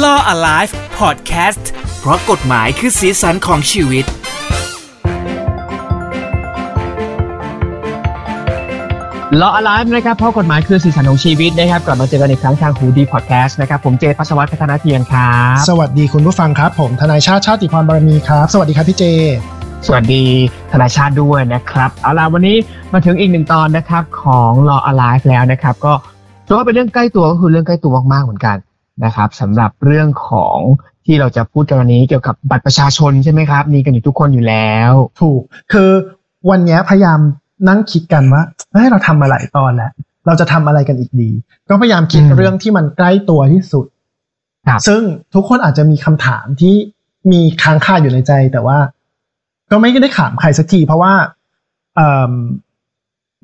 Law Alive Podcast เพราะกฎหมายคือสีสันของชีวิตลอ alive นะครับเพราะกฎหมายคือสีสันของชีวิตนะครับกลับมาเจอกันอีกครั้งทางหูดีพอดแคสต์นะครับผมเจพัชวัฒน์พัฒนาเทียนครับสวัสดีคุณผู้ฟังครับ ผมทนายชาติชาติพรบารมีครับ สวัสดีครับพี่เจ สวัสดีธนาชาติด้วยนะครับเอาล่ะวันนี้มาถึงอีกหนึ่งตอนนะครับของ Law Alive แล้วนะครับก็ถือว่าเป็นเรื่องใกล้ตัวก็คือเรื่องใกล้ตัวมากๆเหมือนกัน นะครับสำหรับเรื่องของที่เราจะพูดกันวันนี้เกี่ยวกับบัตรประชาชนใช่ไหมครับมีกันอยู่ทุกคนอยู่แล้ว ถูกคือวันเนี้ยพยายามนั่งคิดกันว่าเฮ้ยเราทำมาหลายตอนแล้วเราจะทำอะไรกันอีกดี ก็พยายามคิดอืมเรื่องที่มันใกล้ตัวที่สุดครับซึ่งทุกคนอาจจะมีคำถามที่มีค้างคาอยู่ในใจ แต่ว่า ก็ไม่ได้ถามใครสักทีเพราะว่าเอ่ม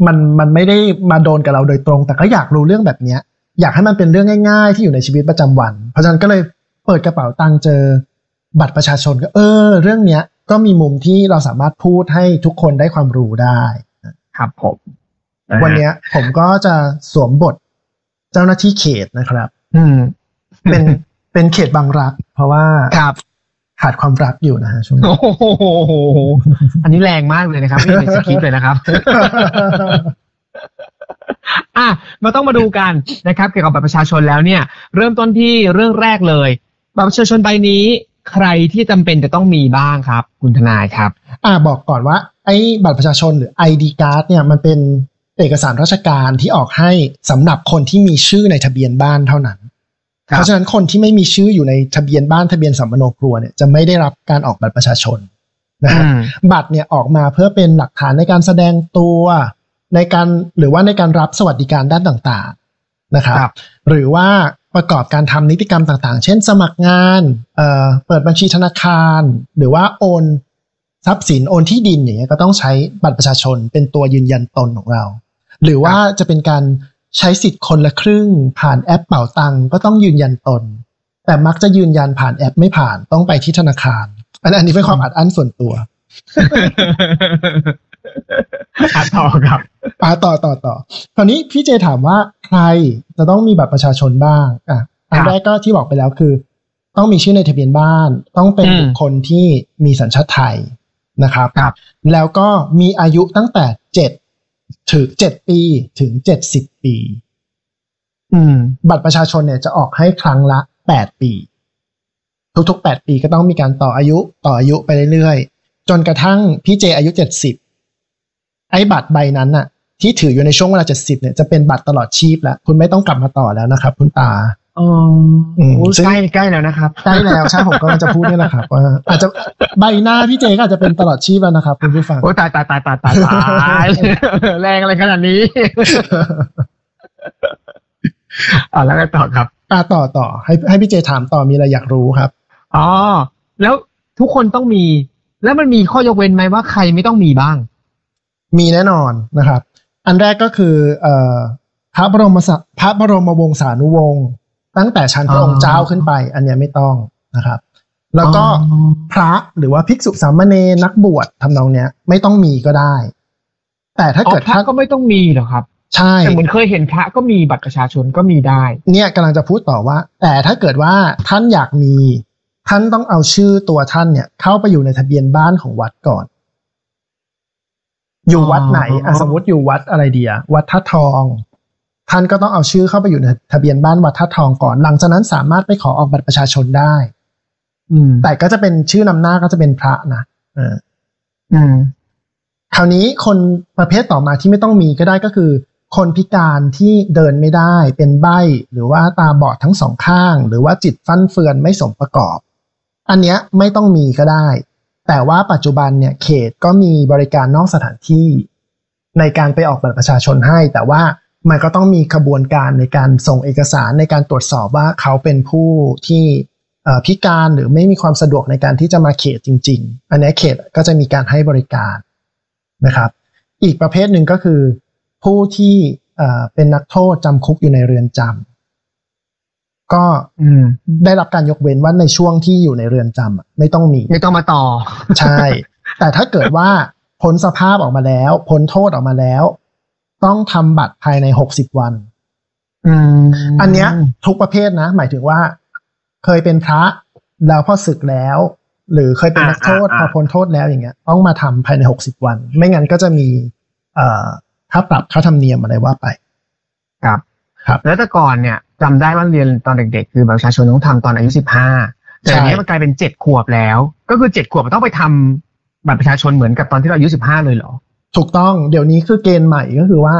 มันมันไม่ได้มาโดนกับเราโดยตรง แต่ก็อยากรู้เรื่องแบบเนี้ย อยากให้มันเป็นเรื่องง่ายๆ ที่อยู่ในชีวิตประจำวัน เพราะฉะนั้นก็เลยเปิดกระเป๋าตังค์เจอบัตรประชาชนก็เออ เรื่องเนี้ยก็มีมุมที่เราสามารถพูดให้ทุกคนได้ความรู้ได้ครับผมวันเนี้ย ผมก็จะสวมบทเจ้าหน้าที่เขตนะครับ อืม เป็นเป็นเขตบางรัก เพราะว่าครับขาดความรักอยู่นะฮะช่วงนี้โอ้โหอันนี้แรงมากเลยนะครับ ไม่เป็นสคริปต์เลยนะครับอะ มาต้องมาดูกันนะครับเกี่ยวกับบัตรประชาชนแล้วเนี่ยเริ่มต้นที่เรื่องแรกเลยบัตรประชาชนใบนี้ใครที่จำเป็นจะต้องมีบ้างครับ คุณทนายครับ อ่าบอกก่อนว่าไอ้บัตรประชาชนหรือ ID card เนี่ยมันเป็นเอกสารราชการที่ออกให้สำหรับคนที่มีชื่อในทะเบียนบ้านเท่านั้นครับเพราะฉะนั้นคนที่ไม่มีชื่ออยู่ในทะเบียนบ้านทะเบียนสัมมโนครัวเนี่ยจะไม่ได้รับการออกบัตรประชาชนนะฮะอืมบัตรเนี่ยออกมาเพื่อเป็นหลักฐานในการแสดงตัว ในการหรือว่าในการรับสวัสดิการด้านต่างๆนะครับครับหรือว่าประกอบการทำนิติกรรมต่างๆ เช่น สมัครงานเอ่อเปิดบัญชีธนาคาร หรือว่าโอนทรัพย์สินโอนที่ดินอย่างเงี้ยก็ต้องใช้บัตรประชาชนเป็นตัวยืนยันตนของเรา หรือว่าจะเป็นการใช้สิทธิ์คนละครึ่ง ผ่านแอปเป่าตังก็ต้องยืนยันตน แต่มักจะยืนยันผ่านแอปไม่ผ่านต้องไปที่ธนาคาร อันอันนี้เป็นความอัดอั้นส่วนตัวอะ ต่อครับอ่าต่อต่อต่อคราวนี้พี่เจถามว่าใครจะต้องมีบัตรประชาชนบ้างอะอันครับแรกก็ที่บอกไปแล้วคือ ต้องมีชื่อในทะเบียนบ้าน ต้องเป็นอืมบุคคลที่มีสัญชาติไทยนะครับครับแล้วก็มีอายุตั้งแต่เจ็ดถึงเจ็ดปีถึงเจ็ดสิบปี อืม บัตรประชาชนเนี่ยจะออกให้ครั้งละแปดปี ทุกๆแปดปีก็ต้องมีการต่ออายุต่ออายุไปเรื่อยๆ จนกระทั่งพี่เจอายุเจ็ดสิบ ไอ้บัตรใบนั้นน่ะที่ถืออยู่ในช่วงเวลาเจ็ดสิบเนี่ยจะเป็นบัตรตลอดชีพแล้ว คุณไม่ต้องกลับมาต่อแล้วนะครับ คุณตาอ๋ออืมโอ้ซึ่งใกล้ใกล้แล้วนะครับใช่แล้วใช่ผมก็จะพูดนี่แหละครับว่าอาจจะใบหน้าพี่เจก็อาจจะเป็นตลอดชีพแล้วนะครับคุณผู้ฟังโอ้ตายตายตายตายตายตายแรงอะไรขนาดนี้อ่าแล้วก็ต่อครับอ่าต่อต่อ ให้ให้พี่เจถามต่อมีอะไรอยากรู้ครับอ๋อแล้วทุกคนต้องมี แล้วมันมีข้อยกเว้นไหมว่าใครไม่ต้องมีบ้าง มีแน่นอนนะครับ อันแรกก็คือเอ่อพระบรมสพระบรมวงศานุวงศ์ตั้งแต่ชั้นพระองค์เจ้าขึ้นไป อันเนี้ยไม่ต้องนะครับ แล้วก็อ๋อพระหรือว่าภิกษุสามเณรนักบวชทำนองเนี้ย ไม่ต้องมีก็ได้ แต่ถ้าอ๋อเกิดพระถ้าก็ไม่ต้องมีเหรอครับใช่แต่เหมือนเคยเห็นพระก็มีบัตรประชาชนก็มีได้ เนี่ยกำลังจะพูดต่อว่า แต่ถ้าเกิดว่าท่านอยากมี ท่านต้องเอาชื่อตัวท่านเนี่ย เข้าไปอยู่ในทะเบียนบ้านของวัดก่อน อยู่วัดไหนอะอ๋อสมมติอยู่วัดอะไรเดียวัดท่าทอง ท่านก็ต้องเอาชื่อเข้าไปอยู่ในทะเบียนบ้านวัดท่าทองก่อน หลังจากนั้นสามารถไปขอออกบัตรประชาชนได้ อืม แต่ก็จะเป็นชื่อนำหน้าก็จะเป็นพระนะเอออืมคราวนี้คนประเภทต่อมาที่ไม่ต้องมีก็ได้ก็คือ คนพิการที่เดินไม่ได้เป็นใบ้หรือว่าตาบอดทั้งสองข้าง หรือว่าจิตฟั่นเฟือนไม่สมประกอบ อันเนี้ยไม่ต้องมีก็ได้ แต่ว่าปัจจุบันเนี่ยเขตก็มีบริการนอกสถานที่ ในการไปออกบัตรประชาชนให้ แต่ว่ามันก็ต้องมีขบวนการในการส่งเอกสารในการตรวจสอบว่าเขาเป็นผู้ที่พิการหรือไม่มีความสะดวกในการที่จะมาเขตจริง ๆ อันนี้เขตก็จะมีการให้บริการนะครับ อีกประเภทหนึ่งก็คือ ผู้ที่เป็นนักโทษจำคุกอยู่ในเรือนจำ ก็อืมได้รับการยกเว้นว่าในช่วงที่อยู่ในเรือนจำอะไม่ต้องมี ไม่ต้องมาต่อ ใช่ แต่ถ้าเกิดว่าพ้นสภาพออกมาแล้ว พ้นโทษออกมาแล้ว ต้องทำบัตรภายในหกสิบวันอืมอันเนี้ย ทุกประเภทนะ หมายถึงว่า เคยเป็นพระแล้วพอศึกแล้ว หรือเคยเป็นนักโทษพอพ้นโทษแล้วอย่างเงี้ย ต้องมาทำภายในหกสิบวัน ไม่งั้นก็จะมี เอ่อค่าปรับค่าธรรมเนียมอะไรว่าไป ครับ ครับแล้วแต่ก่อนเนี่ยจำได้ว่าเรียนตอนเด็กๆ คือบัตรประชาชนต้องทำตอนอายุสิบห้าแต่อันนี้มันกลายเป็นเจ็ดขวบแล้ว ก็คือเจ็ดขวบมันต้องไปทำบัตรประชาชนเหมือนกับตอนที่เราอายุสิบห้าเลยเหรอ ถูกต้องเดี๋ยวนี้คือเกณฑ์ใหม่ก็คือว่า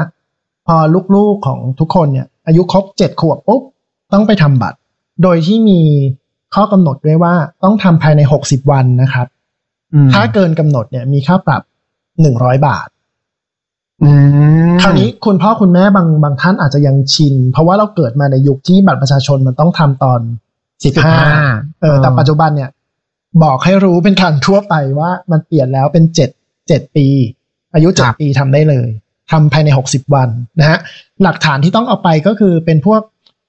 พอลูกๆของทุกคนเนี่ย อายุครบเจ็ดขวบปุ๊บต้องไปทำบัตร โดยที่มีข้อกำหนดด้วยว่าต้องทำภายในหกสิบวันนะครับอืมถ้าเกินกำหนดเนี่ยมีค่าปรับหนึ่งร้อยบาทอืม คราวนี้คุณพ่อคุณแม่บางบางท่านอาจจะยังชิน เพราะว่าเราเกิดมาในยุคที่บัตรประชาชนมันต้องทำตอนสิบห้าเออแต่ปัจจุบันเนี่ย บอกให้รู้เป็นการทั่วไปว่ามันเปลี่ยนแล้วเป็นเจ็ดเจ็ดปี อายุเจ็ดปีทำได้เลยทำภายในหกสิบวันนะฮะหลักฐานที่ต้องเอาไปก็คือเป็นพวก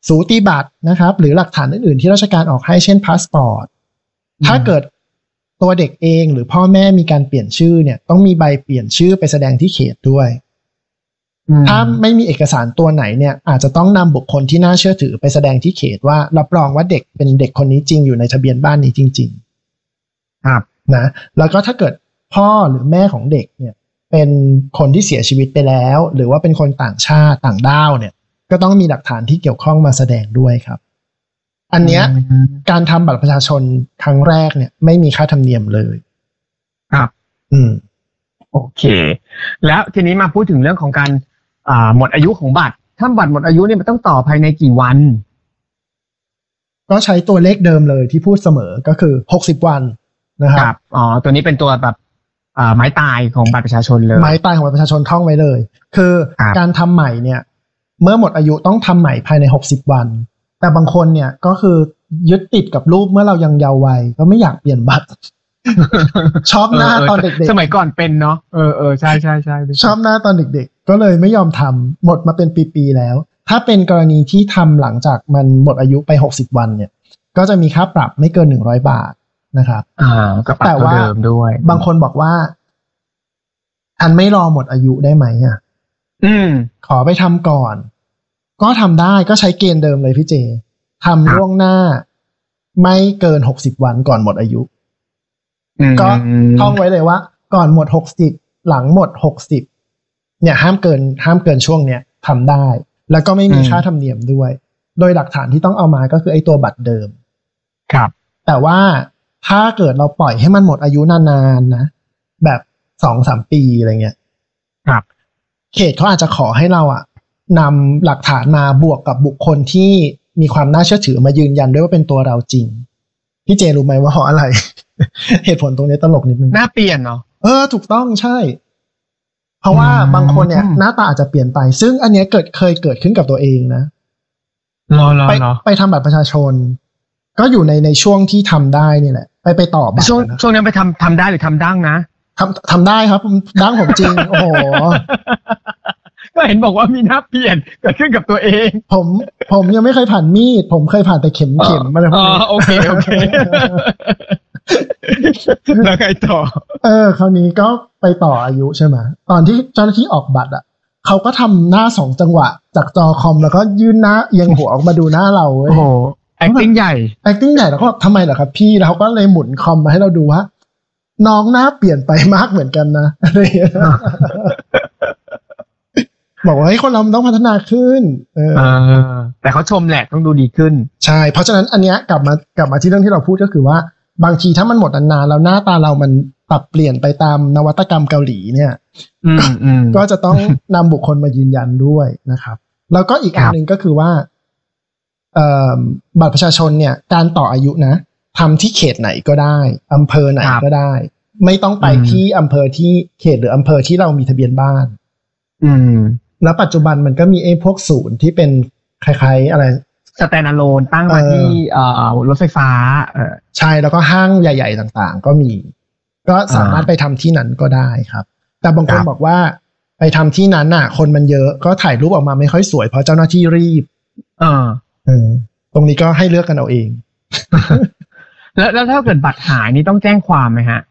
สูติบัตรนะครับ หรือหลักฐานอื่นๆที่ราชการออกให้เช่นพาสปอร์ตถ้าเกิด ตัวเด็กเองหรือพ่อแม่มีการเปลี่ยนชื่อเนี่ยต้องมีใบเปลี่ยนชื่อไปแสดงที่เขตด้วยอืมถ้าไม่มีเอกสารตัวไหนเนี่ย อาจจะต้องนำบุคคลที่น่าเชื่อถือไปแสดงที่เขตว่า รับรองว่าเด็กเป็นเด็กคนนี้จริงอยู่ในทะเบียนบ้านนี้จริงครับๆนะ แล้วก็ถ้าเกิดพ่อหรือแม่ของเด็กเนี่ย เป็นคนที่เสียชีวิตไปแล้ว หรือว่าเป็นคนต่างชาติต่างด้าวเนี่ย ก็ต้องมีหลักฐานที่เกี่ยวข้องมาแสดงด้วยครับ อันเนี้ยอืมการทำบัตรประชาชนครั้งแรกเนี่ย ไม่มีค่าธรรมเนียมเลยครับ อืม โอเค แล้วทีนี้มาพูดถึงเรื่องของการอ่าหมดอายุของบัตร ถ้าบัตรหมดอายุเนี่ยมันต้องต่อภายในกี่วัน ก็ใช้ตัวเลขเดิมเลยที่พูดเสมอก็คือหกสิบวันนะครับอ๋อตัวนี้เป็นตัวแบบอ่าไม้ตายของบัตรประชาชนเลย ไม้ตายของบัตรประชาชนท่องไว้เลย คือครับการทำใหม่เนี่ย เมื่อหมดอายุต้องทำใหม่ภายในหกสิบวัน แต่บางคนเนี่ยก็คือยึดติดกับรูปเมื่อเรายังเยาว์วัยก็ไม่อยากเปลี่ยนบัตรชอบหน้าตอนเด็กสมัยก่อนเป็นเนาะเออเออใช่ใช่ใช่ๆชอบหน้าตอนเด็กๆ ก็เลยไม่ยอมทำหมดมาเป็นปีๆแล้ว ถ้าเป็นกรณีที่ทำหลังจากมันหมดอายุไปหกสิบวันเนี่ย ก็จะมีค่าปรับไม่เกินหนึ่งร้อยบาทนะครับอ่ากับบัตรแต่ตัวว่าเดิมด้วย บางคนบอกว่าทันไม่รอหมดอายุได้ไหมอะ อืม ขอไปทำก่อน ก็ทำได้ก็ใช้เกณฑ์เดิมเลยพี่เจทำล่วงหน้า ไม่เกินหกสิบวันก่อนหมดอายุอืมก็ท่องไว้เลยว่า ก่อนหมดหกสิบหลังหมดหกสิบเนี่ย ห้ามเกิน ห้ามเกินช่วงเนี้ยทำได้ แล้วก็ไม่มีค่าธรรมเนียมด้วย โดยหลักฐานที่ต้องเอามาก็คือไอ้ตัวบัตรเดิม ครับ แต่ว่าถ้าเกิดเราปล่อยให้มันหมดอายุนานๆนะ แบบสองสามปีอะไรเงี้ย ครับ เขตเขาอาจจะขอให้เราอะ นำหลักฐานมาบวกกับบุคคลที่มีความน่าเชื่อถือมายืนยันด้วยว่าเป็นตัวเราจริง พี่เจรู้ไหมว่าเพราะอะไร เหตุผลตรงนี้ตลกนิดนึงหน้าเปลี่ยนเนาะเออ ถูกต้องใช่ เพราะว่าอืมบางคนเนี่ย หน้าตาอาจจะเปลี่ยนไป ซึ่งอันเนี้ยเกิดเคยเกิดขึ้นกับตัวเองนะรอรอไปรอไปทำบัตรประชาชน ก็อยู่ในในช่วงที่ทำได้นี่แหละ ไปไปต่อบัตรช่วงนะช่วงนั้นไปทำทำได้หรือทำดั้งนะทำทำได้ครับดั้งผมจริง โอ้โห ก็เห็นบอกว่ามีหน้าเปลี่ยนเกิดขึ้นกับตัวเอง ผม ผมยังไม่เคยผ่านมีด ผมเคยผ่านแต่เข็มเข็มอะไรพวอ๋กอนี้โอเคโอเคแล้วไงต่อ เออ คราวนี้ก็ไปต่ออายุใช่ไหมตอนที่เจ้าหน้าที่ออกบัตรอะเขาก็ทำหน้าสองจังหวะ จากจอคอมแล้วก็ยื่นหน้าเอียงหัวออกมาดูหน้าเราเว้โอ้ยโห acting ใหญ่ acting ใหญ่แล้วก็แบบทำไมเหรอครับพี่แล้วเขาก็เลยหมุนคอมมาให้เราดูว่าน้องหน้าเปลี่ยนไปมากเหมือนกันนะอะไรอย่างเงี้ย บอกว่าเฮ้ยคนเรามันต้องพัฒนาขึ้นเออเออแต่เขาชมแหละต้องดูดีขึ้น ใช่ เพราะฉะนั้นอันเนี้ยกลับมากลับมาที่เรื่องที่เราพูดก็คือว่า บางทีถ้ามันหมดนานๆแล้วหน้าตาเรามันปรับเปลี่ยนไปตามนวัตกรรมเกาหลีเนี่ยอืมอืมก็จะต้องนำบุคคลมายืนยันด้วยนะครับ แล้วก็อีกอันครับหนึ่งก็คือว่าเอ่อบัตรประชาชนเนี่ย การต่ออายุนะทำที่เขตไหนก็ได้อำเภอไหนก็ได้ ไม่ต้องไปที่อำเภอที่เขตหรืออำเภอที่เรามีทะเบียนบ้าน อืม แล้วปัจจุบันมันก็มีไอ้พวกศูนย์ที่เป็นคล้ายๆอะไรสแตนด์ a โลนตั้งมาเออที่เอ่อรถไฟฟ้าเออใช่แล้วก็ห้างใหญ่ ๆ ต่างๆ ก็มี ก็สามารถอ่าไปทำที่นั้นก็ได้ครับ แต่บางคนครับบอกว่าไปทำที่นั้นน่ะ คนมันเยอะก็ถ่ายรูปออกมาไม่ค่อยสวยเพราะเจ้าหน้าที่รีบเออเออตรงนี้ก็ให้เลือกกันเอาเอง แล้วแล้วถ้าเกิดบัตรหายนี่ต้องแจ้งความไหมฮะ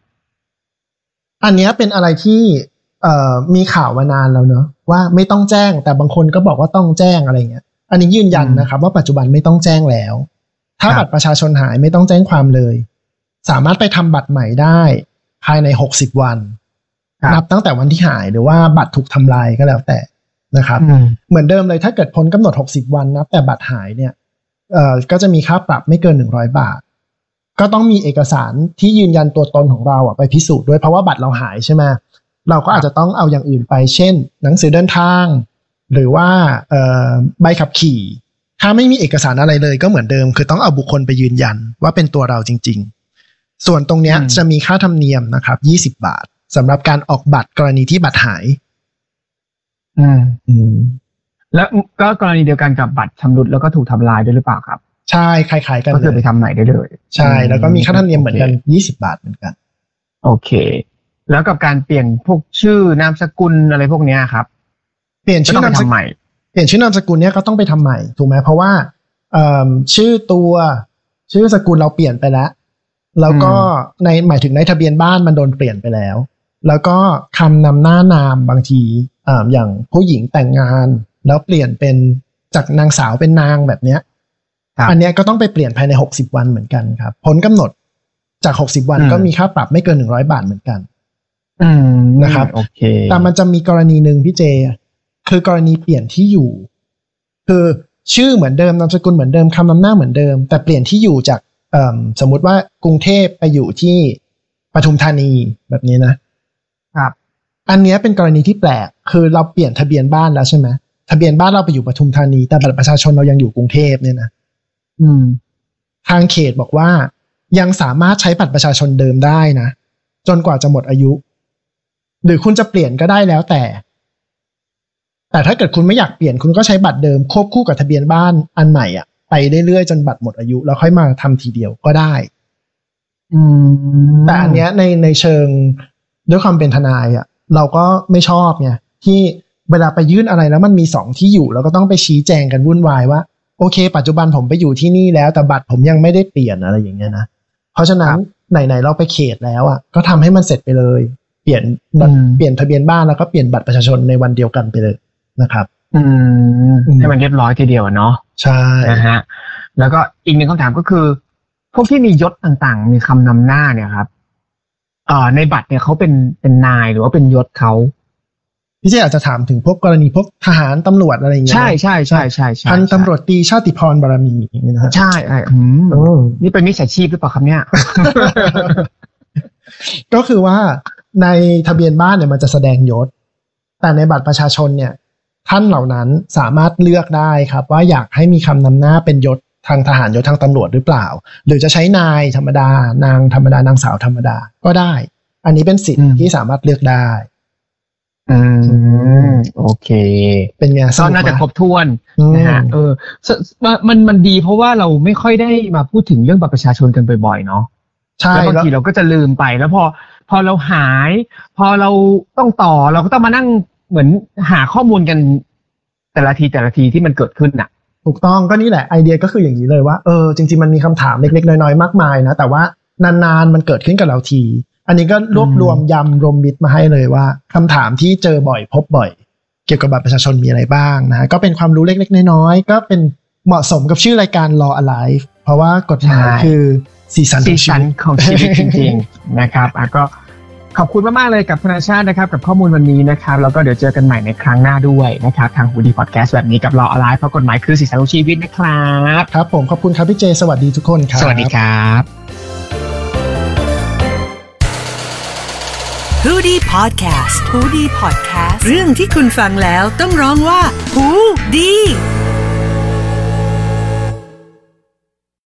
อันเนี้ยเป็นอะไรที่ เอ่อมีข่าวมานานแล้วเนอะ ว่าไม่ต้องแจ้ง แต่บางคนก็บอกว่าต้องแจ้งอะไรเงี้ย อันนี้ยืนยันอืมนะครับ ว่าปัจจุบันไม่ต้องแจ้งแล้ว ถ้าครับบัตรประชาชนหายไม่ต้องแจ้งความเลย สามารถไปทำบัตรใหม่ได้ภายในหกสิบวันครับนับตั้งแต่วันที่หายหรือว่าบัตรถูกทำลายก็แล้วแต่นะครับอืมเหมือนเดิมเลยถ้าเกิดพ้นกำหนด60วันนับแต่บัตรหายเนี่ยเอ่อก็จะมีค่าปรับไม่เกิน100บาท ก็ต้องมีเอกสารที่ยืนยันตัวตนของเราอะไปพิสูจน์ด้วยเพราะว่าบัตรเราหายใช่ไหม เราก็อาจจะต้องเอาอย่างอื่นไป เช่น หนังสือเดินทาง หรือว่าเอ่อใบขับขี่ ถ้าไม่มีเอกสารอะไรเลยก็เหมือนเดิม คือต้องเอาบุคคลไปยืนยันว่าเป็นตัวเราจริง ๆ ส่วนตรงเนี้ยอืมจะมีค่าธรรมเนียมนะครับ20บาทสำหรับการออกบัตรกรณีที่บัตรหาย อืมอืมแล้วก็กรณีเดียวกันกับบัตรชำรุดแล้วก็ถูกทำลายด้วยหรือเปล่าครับใช่คล้ายๆกันก็คือเลไปยทำใหม่ได้เลย ใช่ แล้วก็มีค่าธรรมเนียมเหมือนกัน20บาทเหมือนกัน โอเค แล้วกับการเปลี่ยนพวกชื่อนามสกุลอะไรพวกเนี้ยครับ เปลี่ยนก็ชื่ต้อองนามไปสทำกุลใหม่เปลี่ยนชื่อนามสกุลเนี้ยก็ต้องไปทำใหม่ถูกไหมเพราะว่าเอิ่มชื่อตัวชื่อสกุลเราเปลี่ยนไปแล้ว แล้วก็ในหมายถึงในทะเบียนบ้านมันโดนเปลี่ยนไปแล้ว แล้วก็คำนำหน้านามบางทีอ่าอย่างผู้หญิงแต่งงาน แล้วเปลี่ยนเป็นจากนางสาวเป็นนางแบบเนี้ยครับอันเนี้ยก็ต้องไปเปลี่ยนภายใน60วันเหมือนกันครับพ้นกำหนดจาก60วันอืมก็มีค่าปรับไม่เกิน100บาทเหมือนกัน อืมนะครับโอเค แต่มันจะมีกรณีหนึ่งพี่เจ คือกรณีเปลี่ยนที่อยู่ คือชื่อเหมือนเดิมนามสกุลเหมือนเดิมคำนำหน้าเหมือนเดิม แต่เปลี่ยนที่อยู่จากเอิ่มสมมุติว่ากรุงเทพไปอยู่ที่ปทุมธานีแบบนี้นะครับ อันเนี้ยเป็นกรณีที่แปลกคือเราเปลี่ยนทะเบียนบ้านแล้วใช่ไหมทะเบียนบ้านเราไปอยู่ปทุมธานี แต่บัตรประชาชนเรายังอยู่กรุงเทพเนี่ยนะอืม ทางเขตบอกว่ายังสามารถใช้บัตรประชาชนเดิมได้นะจนกว่าจะหมดอายุ หรือคุณจะเปลี่ยนก็ได้แล้วแต่ แต่ถ้าเกิดคุณไม่อยากเปลี่ยนคุณก็ใช้บัตรเดิมควบคู่กับทะเบียนบ้านอันใหม่อะไปเรื่อยๆจนบัตรหมดอายุแล้วค่อยมาทำทีเดียวก็ได้อืมแต่อันเนี้ยในในเชิงด้วยความเป็นทนายอะ เราก็ไม่ชอบไงที่เวลาไปยื่นอะไรแล้วมันมีสองที่อยู่แล้วก็ต้องไปชี้แจงกันวุ่นวายว่าโอเค ปัจจุบันผมไปอยู่ที่นี่แล้วแต่บัตรผมยังไม่ได้เปลี่ยนอะไรอย่างเงี้ยนะเพราะฉะนั้นไหนๆเราไปเขตแล้วอะ ก็ทำให้มันเสร็จไปเลยเปลี่ยนบัตรเปลี่ยนทะเบียนบ้านแล้วก็เปลี่ยนบัตรประชาชนในวันเดียวกันไปเลยนะครับ อืมอืมให้มันเรียบร้อยทีเดียวอะเนาะใช่นะฮะแล้วก็อีกหนึ่งคำถามก็คือ พวกที่มียศต่างๆ มีคำนำหน้าเนี่ยครับเอ่อในบัตรเนี่ยเขาเป็นเป็นนายหรือว่าเป็นยศเขาพี่เจอาจจะถามถึงพวกกรณีพวกทหารตำรวจอะไรอย่างเงี้ยใช่ใช่ใช่ใช่ใช่พันตำรวจตรีชาติพรบารมีอย่างเงี้ยนะฮะใช่ใช่อืมเออนี่เป็นมิจฉาชีพหรือเปล่าครับเนี่ยก็คือว่า ในทะเบียนบ้านเนี่ยมันจะแสดงยศ แต่ในบัตรประชาชนเนี่ย ท่านเหล่านั้นสามารถเลือกได้ครับ ว่าอยากให้มีคำนำหน้าเป็นยศทางทหารยศทางตำรวจหรือเปล่า หรือจะใช้นายธรรมดา นางธรรมดานางสาวธรรมดาก็ได้ อันนี้เป็นสิทอืธิ์มที่สามารถเลือกได้อืมโอเค เป็นไงสก็นุกน่าจะไหมครบถ้วนอืมนะฮะเออสมันมันมันดีเพราะว่าเราไม่ค่อยได้มาพูดถึงเรื่องบัตรประชาชนกันบ่อยๆเนาะใช่แล้วบางแล้วทีเราก็จะลืมไปแล้วพอ พอเราหาย พอเราต้องต่อเราก็ต้องมานั่งเหมือนหาข้อมูลกันแต่ละทีแต่ละทีที่มันเกิดขึ้นน่ะ ถูกต้องก็นี่แหละไอเดียก็คืออย่างนี้เลยว่าเออจริง ๆ มันมีคำถามเล็กๆ น้อยๆ มากมายนะ แต่ว่านานๆมันเกิดขึ้นกับเราที อันนี้ก็รวบรวมยำรวมมิตรมาให้เลยว่าคำถามที่เจอบ่อยพบบ่อย เกี่ยวกับบัตรประชาชนมีอะไรบ้างนะก็เป็นความรู้เล็กๆ น้อยๆก็เป็นเหมาะสมกับชื่อรายการ Law Alive เพราะว่ากฎหมายใช่คือ สีสันขสีองชีสันวิตของชีวิตจริงๆนะครับอะก็ขอบคุณมากๆเลยกับธนาชาตินะครับ กับข้อมูลวันนี้นะครับแล้วก็เดี๋ยวเจอกันใหม่ในครั้งหน้าด้วยนะครับทางฮูดีพอดแคสต์แบบนี้กับรออะไรเพราะกฎหมายคือสีสันของชีวิตนะครับครับผมขอบคุณครับพี่เจ สวัสดีทุกคนครับ สวัสดีครับ h o ดี้พอดแคสต์ฮูดี้พอดแคสต์เรื่องที่คุณฟังแล้วต้องร้องว่าหูดี